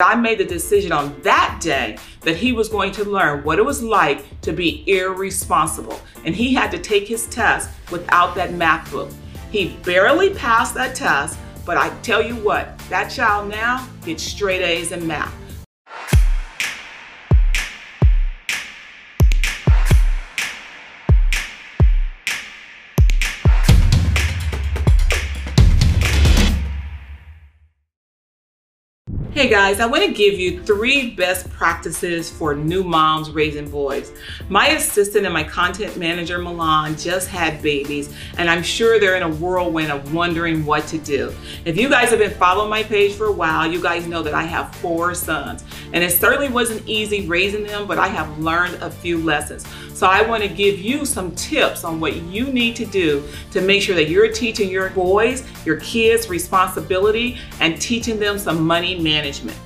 I made the decision on that day that he was going to learn what it was like to be irresponsible. And he had to take his test without that math book. He barely passed that test, but I tell you what, that child now gets straight A's in math. Hey guys, I want to give you three best practices for new moms raising boys. My assistant and my content manager, Milan, just had babies, and I'm sure they're in a whirlwind of wondering what to do. If you guys have been following my page for a while, you guys know that I have four sons, and it certainly wasn't easy raising them, but I have learned a few lessons. So I want to give you some tips on what you need to do to make sure that you're teaching your boys, your kids responsibility, and teaching them some money management management.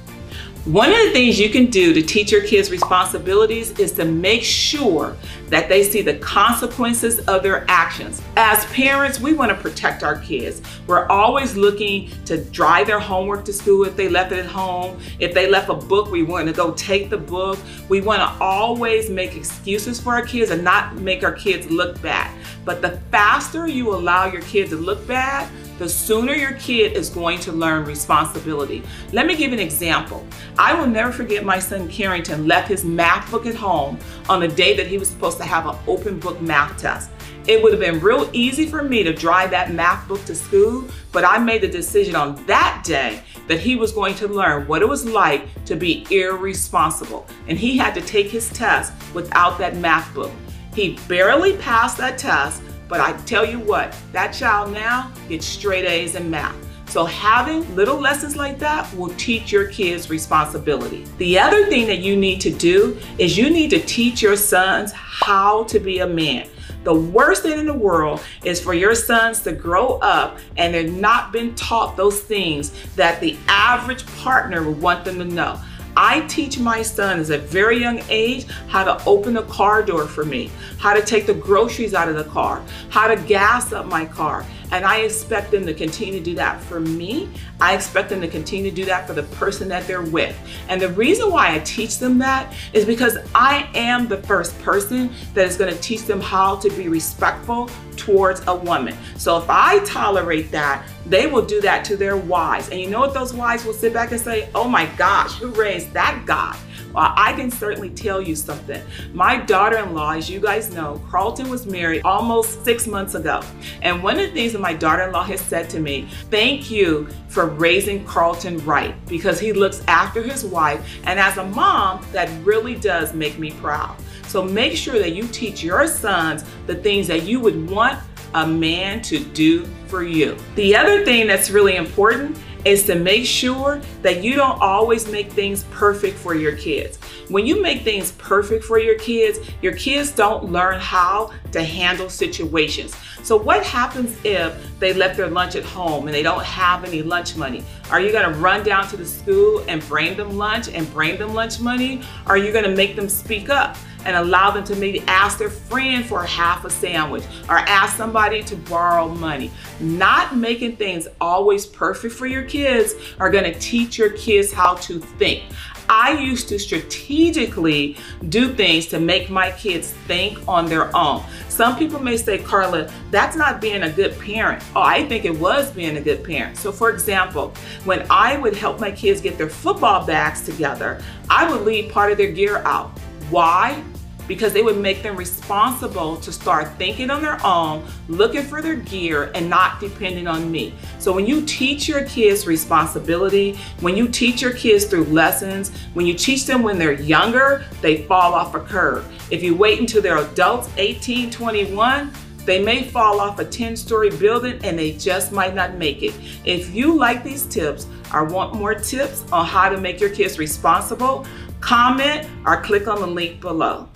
One of the things you can do to teach your kids responsibilities is to make sure that they see the consequences of their actions. As parents, we want to protect our kids. We're always looking to drive their homework to school if they left it at home. If they left a book, we want to go take the book. We want to always make excuses for our kids and not make our kids look bad. But the faster you allow your kid to look bad, the sooner your kid is going to learn responsibility. Let me give an example. I will never forget my son Carrington left his math book at home on the day that he was supposed to have an open book math test. It would have been real easy for me to drive that math book to school, but I made the decision on that day that he was going to learn what it was like to be irresponsible. And he had to take his test without that math book. He barely passed that test, but I tell you what, that child now gets straight A's in math. So having little lessons like that will teach your kids responsibility. The other thing that you need to do is you need to teach your sons how to be a man. The worst thing in the world is for your sons to grow up and they've not been taught those things that the average partner would want them to know. I teach my son at a very young age how to open the car door for me, how to take the groceries out of the car, how to gas up my car. And I expect them to continue to do that for me. I expect them to continue to do that for the person that they're with. And the reason why I teach them that is because I am the first person that is going to teach them how to be respectful towards a woman. So if I tolerate that, they will do that to their wives. And you know what those wives will sit back and say, oh my gosh, who raised that guy? Well, I can certainly tell you something. My daughter-in-law, as you guys know, Carlton was married almost six months ago. And one of the things that my daughter-in-law has said to me, thank you for raising Carlton right because he looks after his wife. And as a mom, that really does make me proud. So make sure that you teach your sons the things that you would want a man to do for you. The other thing that's really important is to make sure that you don't always make things perfect for your kids. When you make things perfect for your kids, your kids don't learn how to handle situations. So what happens if they left their lunch at home and they don't have any lunch money? Are you gonna run down to the school and bring them lunch and bring them lunch money? Are you gonna make them speak up? and allow them to maybe ask their friend for half a sandwich or ask somebody to borrow money. Not making things always perfect for your kids are gonna teach your kids how to think. I used to strategically do things to make my kids think on their own. Some people may say, Carla, that's not being a good parent. Oh, I think it was being a good parent. So for example, when I would help my kids get their football bags together, I would leave part of their gear out. Why? Because they would make them responsible to start thinking on their own, looking for their gear, and not depending on me. So when you teach your kids responsibility, when you teach your kids through lessons, when you teach them when they're younger, they fall off a curve. If you wait until they're adults, 18, 21, they may fall off a 10 story building and they just might not make it. If you like these tips or want more tips on how to make your kids responsible, comment or click on the link below.